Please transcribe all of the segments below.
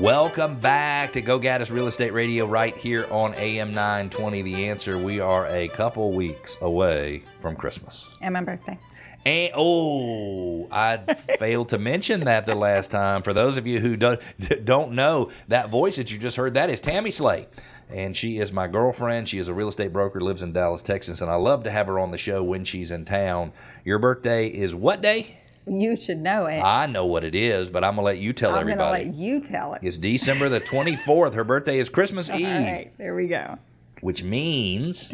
Welcome back to Go Gaddis Real Estate Radio right here on AM 920 The Answer. We are a couple weeks away from Christmas. And my birthday. And oh, I failed to mention that the last time. For those of you who don't don't know, that voice that you just heard, that is Tammy Slay. And she is my girlfriend. She is a real estate broker, lives in Dallas, Texas, and I love to have her on the show when she's in town. Your birthday is what day? You should know it. I know what it is, but I'm gonna let you tell everybody. I'm going to let you tell it. It's December the 24th. Her birthday is Christmas All Eve, right, there we go. which means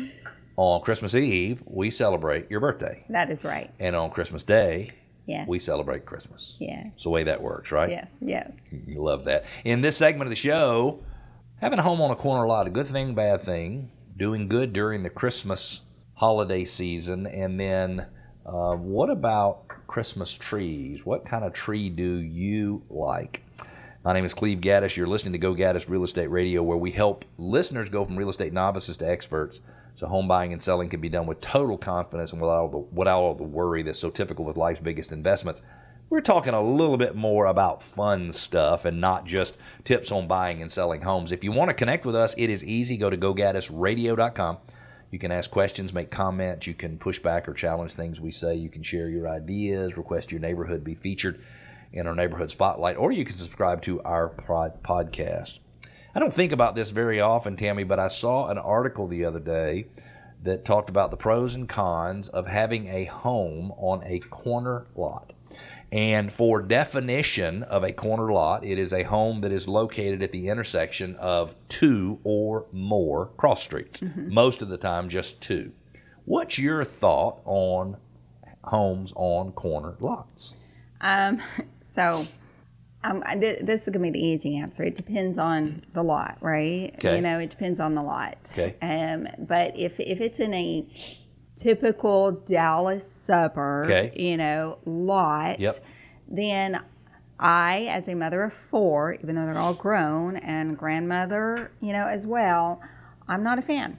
on Christmas Eve we celebrate your birthday, That is right. and on Christmas Day Yes. we celebrate Christmas. Yes. It's the way that works, right? Yes. Yes. You love that. In this segment of the show, having a home on a corner lot, a good thing, bad thing, doing good during the Christmas holiday season, and then uh, what about Christmas trees? What kind of tree do you like? My name is Cleve Gaddis. You're listening to Go Gaddis Real Estate Radio, where we help listeners go from real estate novices to experts. So home buying and selling can be done with total confidence and without all the, without all the worry that's so typical with life's biggest investments. We're talking a little bit more about fun stuff and not just tips on buying and selling homes. If you want to connect with us, it is easy. Go to gogaddisradio.com. You can ask questions, make comments, you can push back or challenge things we say, you can share your ideas, request your neighborhood be featured in our neighborhood spotlight, or you can subscribe to our pod- podcast. I don't think about this very often, Tammy, but I saw an article the other day that talked about the pros and cons of having a home on a corner lot. And for definition of a corner lot, it is a home that is located at the intersection of two or more cross streets. Most of the time, just two. What's your thought on homes on corner lots? Um, so um, th- this is going to be the easy answer. It depends on the lot, right? Okay. You know, it depends on the lot. Okay. Um, but if, if it's in a typical Dallas suburb, Okay. you know, lot, Yep. then I, as a mother of four, even though they're all grown and grandmother, you know, as well, I'm not a fan.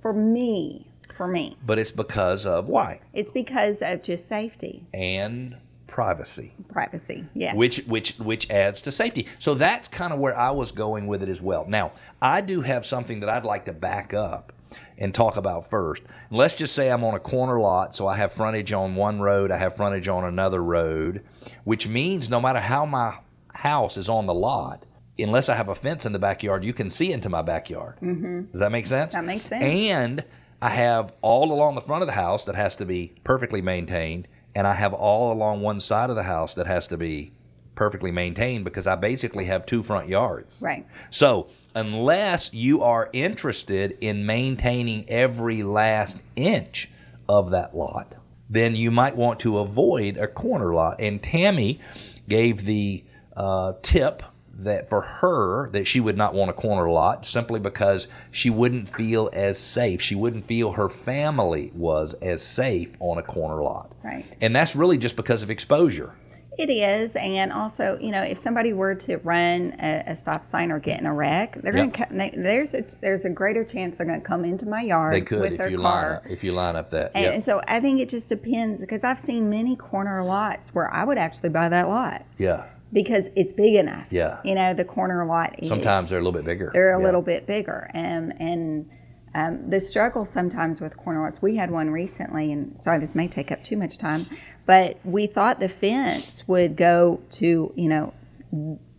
For me, for me, But it's because of why? it's because of just safety, And privacy. privacy. Yes. which which which adds to safety. So that's kind of where I was going with it as well. Now, I do have something that I'd like to back up and talk about first. Let's just say I'm on a corner lot, so I have frontage on one road, I have frontage on another road, which means no matter how my house is on the lot, unless I have a fence in the backyard, you can see into my backyard. Mm-hmm. Does that make sense? That makes sense. And I have all along the front of the house that has to be perfectly maintained, and I have all along one side of the house that has to be perfectly maintained because I basically have two front yards. right. So, unless you are interested in maintaining every last inch of that lot, then you might want to avoid a corner lot. And Tammy gave the uh, tip that for her that she would not want a corner lot simply because she wouldn't feel as safe. She wouldn't feel her family was as safe on a corner lot. Right. And that's really just because of exposure. It is, and also, you know, if somebody were to run a, a stop sign or get in a wreck, they're Yep. going to. They, there's a there's a greater chance they're going to come into my yard They could with if their you line car. up, if you line up that. And, Yep. and so I think it just depends because I've seen many corner lots where I would actually buy that lot yeah. because it's big enough. Yeah. You know, the corner lot is Sometimes they're a little bit bigger. they're a Yeah. little bit bigger and and um, the struggle sometimes with corner lots we had one recently and sorry this may take up too much time but we thought the fence would go to you know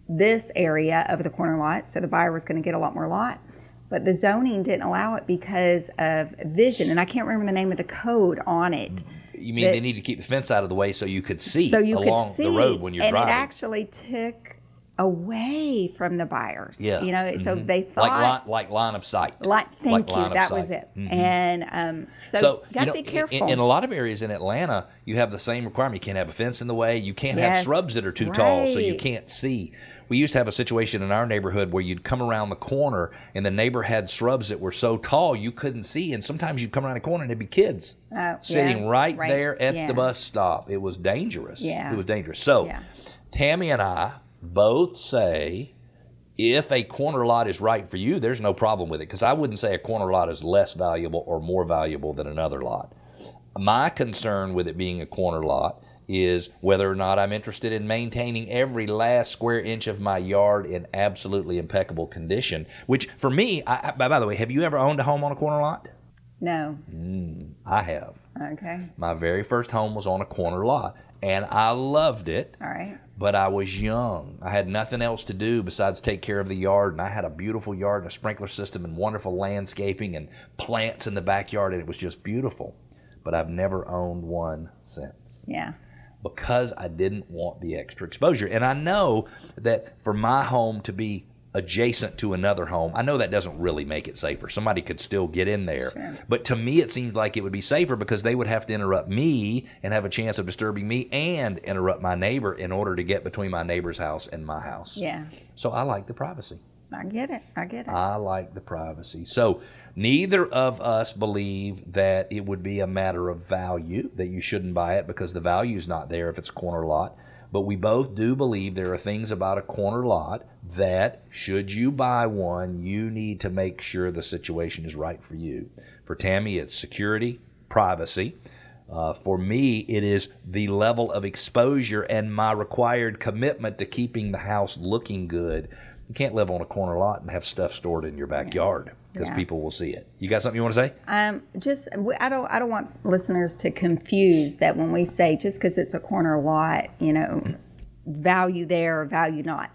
this area of the corner lot so the buyer was going to get a lot more lot but the zoning didn't allow it because of vision and i can't remember the name of the code on it You mean that- they need to keep the fence out of the way so you could see so you along could see the road when you're and driving? it actually took away from the buyers yeah. you know so Mhm. they thought like line, like line of sight. Like, thank Like you. That was sight. it. And um, so, So you got to know, be careful. In, a lot of areas in Atlanta, you have the same requirement. You can't have a fence in the way. You can't have shrubs that are too tall, so you can't see. We used to have a situation in our neighborhood where you'd come around the corner and the neighbor had shrubs that were so tall you couldn't see, and sometimes you'd come around the corner and there'd be kids Oh, sitting yeah, right, right, there at yeah. the bus stop. It was dangerous. Yeah. it was dangerous. So, Yeah. Tammy and I both say if a corner lot is right for you, there's no problem with it because I wouldn't say a corner lot is less valuable or more valuable than another lot. My concern with it being a corner lot is whether or not I'm interested in maintaining every last square inch of my yard in absolutely impeccable condition. Which, for me, I, by the way, have you ever owned a home on a corner lot? No. Mm, I have. Okay. My very first home was on a corner lot, and I loved it. All right. But I was young. I had nothing else to do besides take care of the yard, and I had a beautiful yard and a sprinkler system and wonderful landscaping and plants in the backyard, and it was just beautiful. But I've never owned one since Yeah. because I didn't want the extra exposure. And I know that for my home to be adjacent to another home, I know that doesn't really make it safer. Somebody could still get in there. Sure. But to me, it seems like it would be safer because they would have to interrupt me and have a chance of disturbing me and interrupt my neighbor in order to get between my neighbor's house and my house. Yeah. So I like the privacy. I get it. I get it. I like the privacy. So neither of us believe that it would be a matter of value, that you shouldn't buy it because the value is not there if it's a corner lot. But we both do believe there are things about a corner lot that, should you buy one, you need to make sure the situation is right for you. For Tammy, it's security, privacy. Uh, for me, it is the level of exposure and my required commitment to keeping the house looking good. You can't live on a corner lot and have stuff stored in your backyard because Yeah. people will see it. You got something you want to say? Um, just I don't I don't want listeners to confuse that when we say just because it's a corner lot, you know, value there or value not.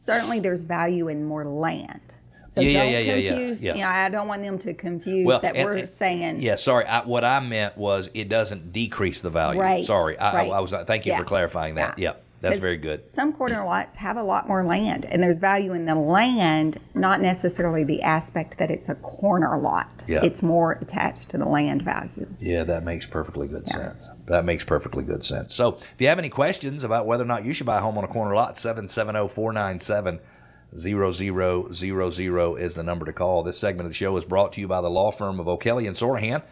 Certainly, there's value in more land. So Yeah, yeah, don't yeah, yeah, yeah, confuse. yeah. You know, I don't want them to confuse Well, that and- we're and- saying. Yeah, sorry. I, what I meant was it doesn't decrease the value. Right, Sorry, I, right. I, I was. Thank you Yeah, for clarifying that. yeah. Yeah, that's very good. Some corner lots have a lot more land, and there's value in the land, not necessarily the aspect that it's a corner lot. Yeah. It's more attached to the land value. Yeah, that makes perfectly good sense. That makes perfectly good sense. So, if you have any questions about whether or not you should buy a home on a corner lot, 770 497 0000 is the number to call. This segment of the show is brought to you by the law firm of O'Kelley and Sorohan.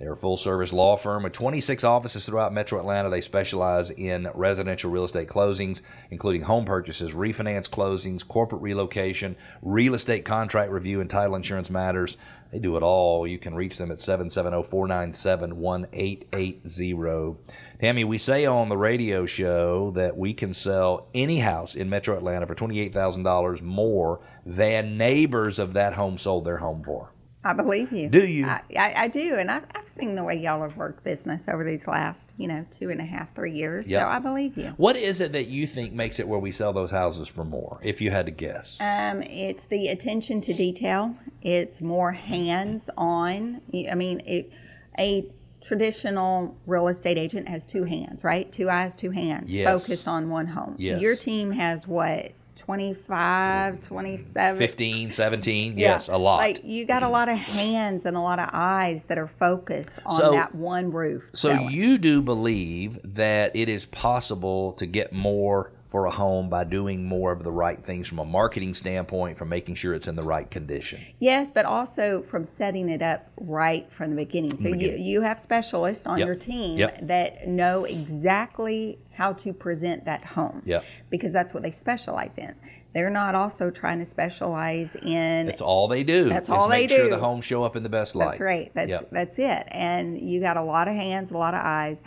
They're a full service law firm with 26 offices throughout metro Atlanta. They specialize in residential real estate closings, including home purchases, refinance closings, corporate relocation, real estate contract review, and title insurance matters. They do it all. You can reach them at 770 497 1880. Tammy, we say on the radio show that we can sell any house in metro Atlanta for $28,000 more than neighbors of that home sold their home for. I believe you. Do you? I, I, I do, and I've, I've seen the way y'all have worked business over these last, you know, two and a half, three years. Yep. So I believe you. What is it that you think makes it where we sell those houses for more, if you had to guess? Um, it's the attention to detail. It's more hands-on. I mean, it, a traditional real estate agent has two hands, right? Two eyes, two hands, Yes. focused on one home. Yes. Your team has what? 25, 27? 15, 17, Yeah. yes, a lot. Like you got a lot of hands and a lot of eyes that are focused on So- that one roof. so selling. you do believe that it is possible to get more for a home by doing more of the right things from a marketing standpoint, from making sure it's in the right condition. Yes, but also from setting it up right from the beginning. So you, beginning. you have specialists on Yep. your team Yep. that know exactly how to present that home. Yep. Because that's what they specialize in. They're not also trying to specialize in That's all they do. That's all they do. make sure the homes show up in the best light. That's right. That's Yep. that's it. And you got a lot of hands, a lot of eyes.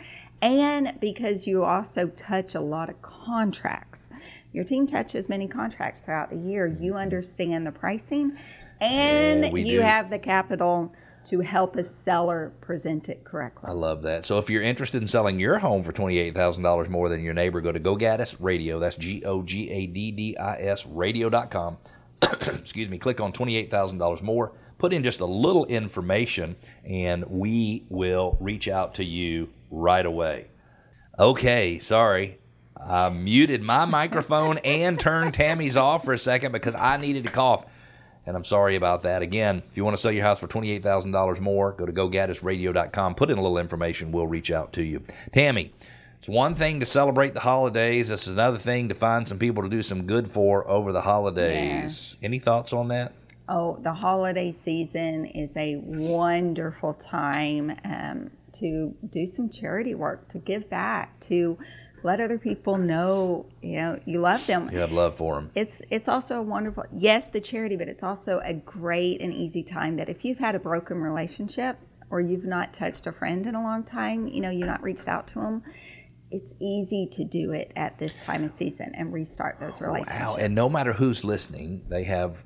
And because you also touch a lot of contracts. Your team touches many contracts throughout the year. You mm-hmm. understand the pricing and Yeah, you do. have the capital to help a seller present it correctly. I love that. So if you're interested in selling your home for $28,000 more than your neighbor, go to Go Gaddis Radio. That's G O G A D D I S radio.com. Excuse me. Click on $28,000 more. Put in just a little information, and we will reach out to you right away. Okay, sorry. I muted my microphone and turned Tammy's off for a second because I needed to cough. And I'm sorry about that. Again, if you want to sell your house for $28,000 more, go to gogaddisradio.com. Put in a little information. We'll reach out to you. Tammy, it's one thing to celebrate the holidays. It's another thing to find some people to do some good for over the holidays. Any thoughts on that? Oh, the holiday season is a wonderful time um, to do some charity work, to give back, to let other people know you know you love them. You have love for them. It's it's also a wonderful yes the charity, but it's also a great and easy time that if you've had a broken relationship or you've not touched a friend in a long time, you know you've not reached out to them. it's easy to do it at this time of season and restart those oh, relationships. Wow. And no matter who's listening, they have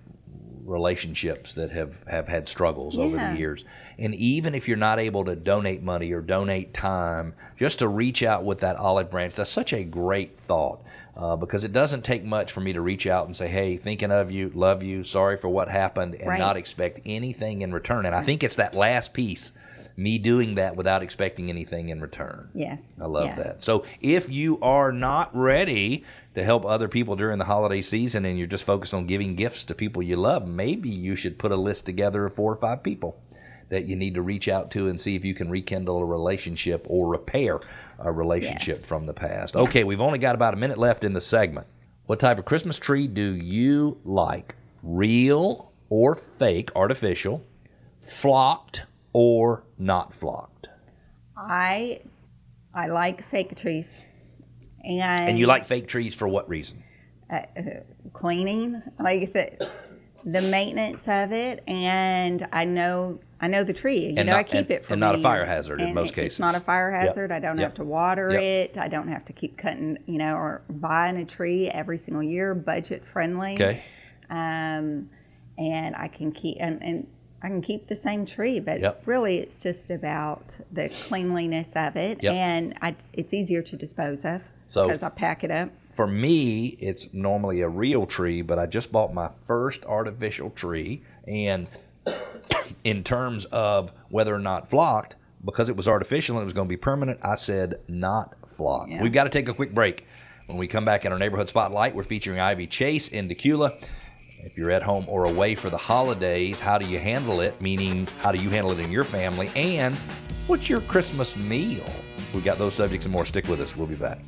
relationships that have, have had struggles over the years. And even if you're not able to donate money or donate time, just to reach out with that olive branch, that's such a great thought. Uh, because it doesn't take much for me to reach out and say, "Hey, thinking of you, love you, sorry for what happened," and Right. not expect anything in return. And I think it's that last piece, me doing that without expecting anything in return. yes. I love yes. that. So if you are not ready to help other people during the holiday season and you're just focused on giving gifts to people you love, maybe you should put a list together of four or five people that you need to reach out to and see if you can rekindle a relationship or repair a relationship Yes. from the past. Okay, we've only got about a minute left in the segment. What type of Christmas tree do you like? Real or fake, artificial, flocked or not flocked? I I like fake trees. And, And you like fake trees for what reason? Uh, cleaning, like the the maintenance of it, and I know I know the tree. You And know, I keep and- it for and not a fire hazard in most It's cases. It's not a fire Yep. hazard. I don't Yep. have to water Yep. it. I don't have to keep cutting, you know, or buying a tree every single year. Budget friendly. Okay. Um, and I can keep and, and I can keep the same tree, but Yep. really it's just about the cleanliness of it, Yep. and I, it's easier to dispose of So- because I pack it up. For me, it's normally a real tree, but I just bought my first artificial tree. And in terms of whether or not flocked, because it was artificial and it was going to be permanent, I said not flocked. Yeah. We've got to take a quick break. When we come back in our neighborhood spotlight, we're featuring Ivy Chase in Dacula. If you're at home or away for the holidays, how do you handle it? Meaning, how do you handle it in your family? And what's your Christmas meal? We've got those subjects and more. Stick with us. We'll be back.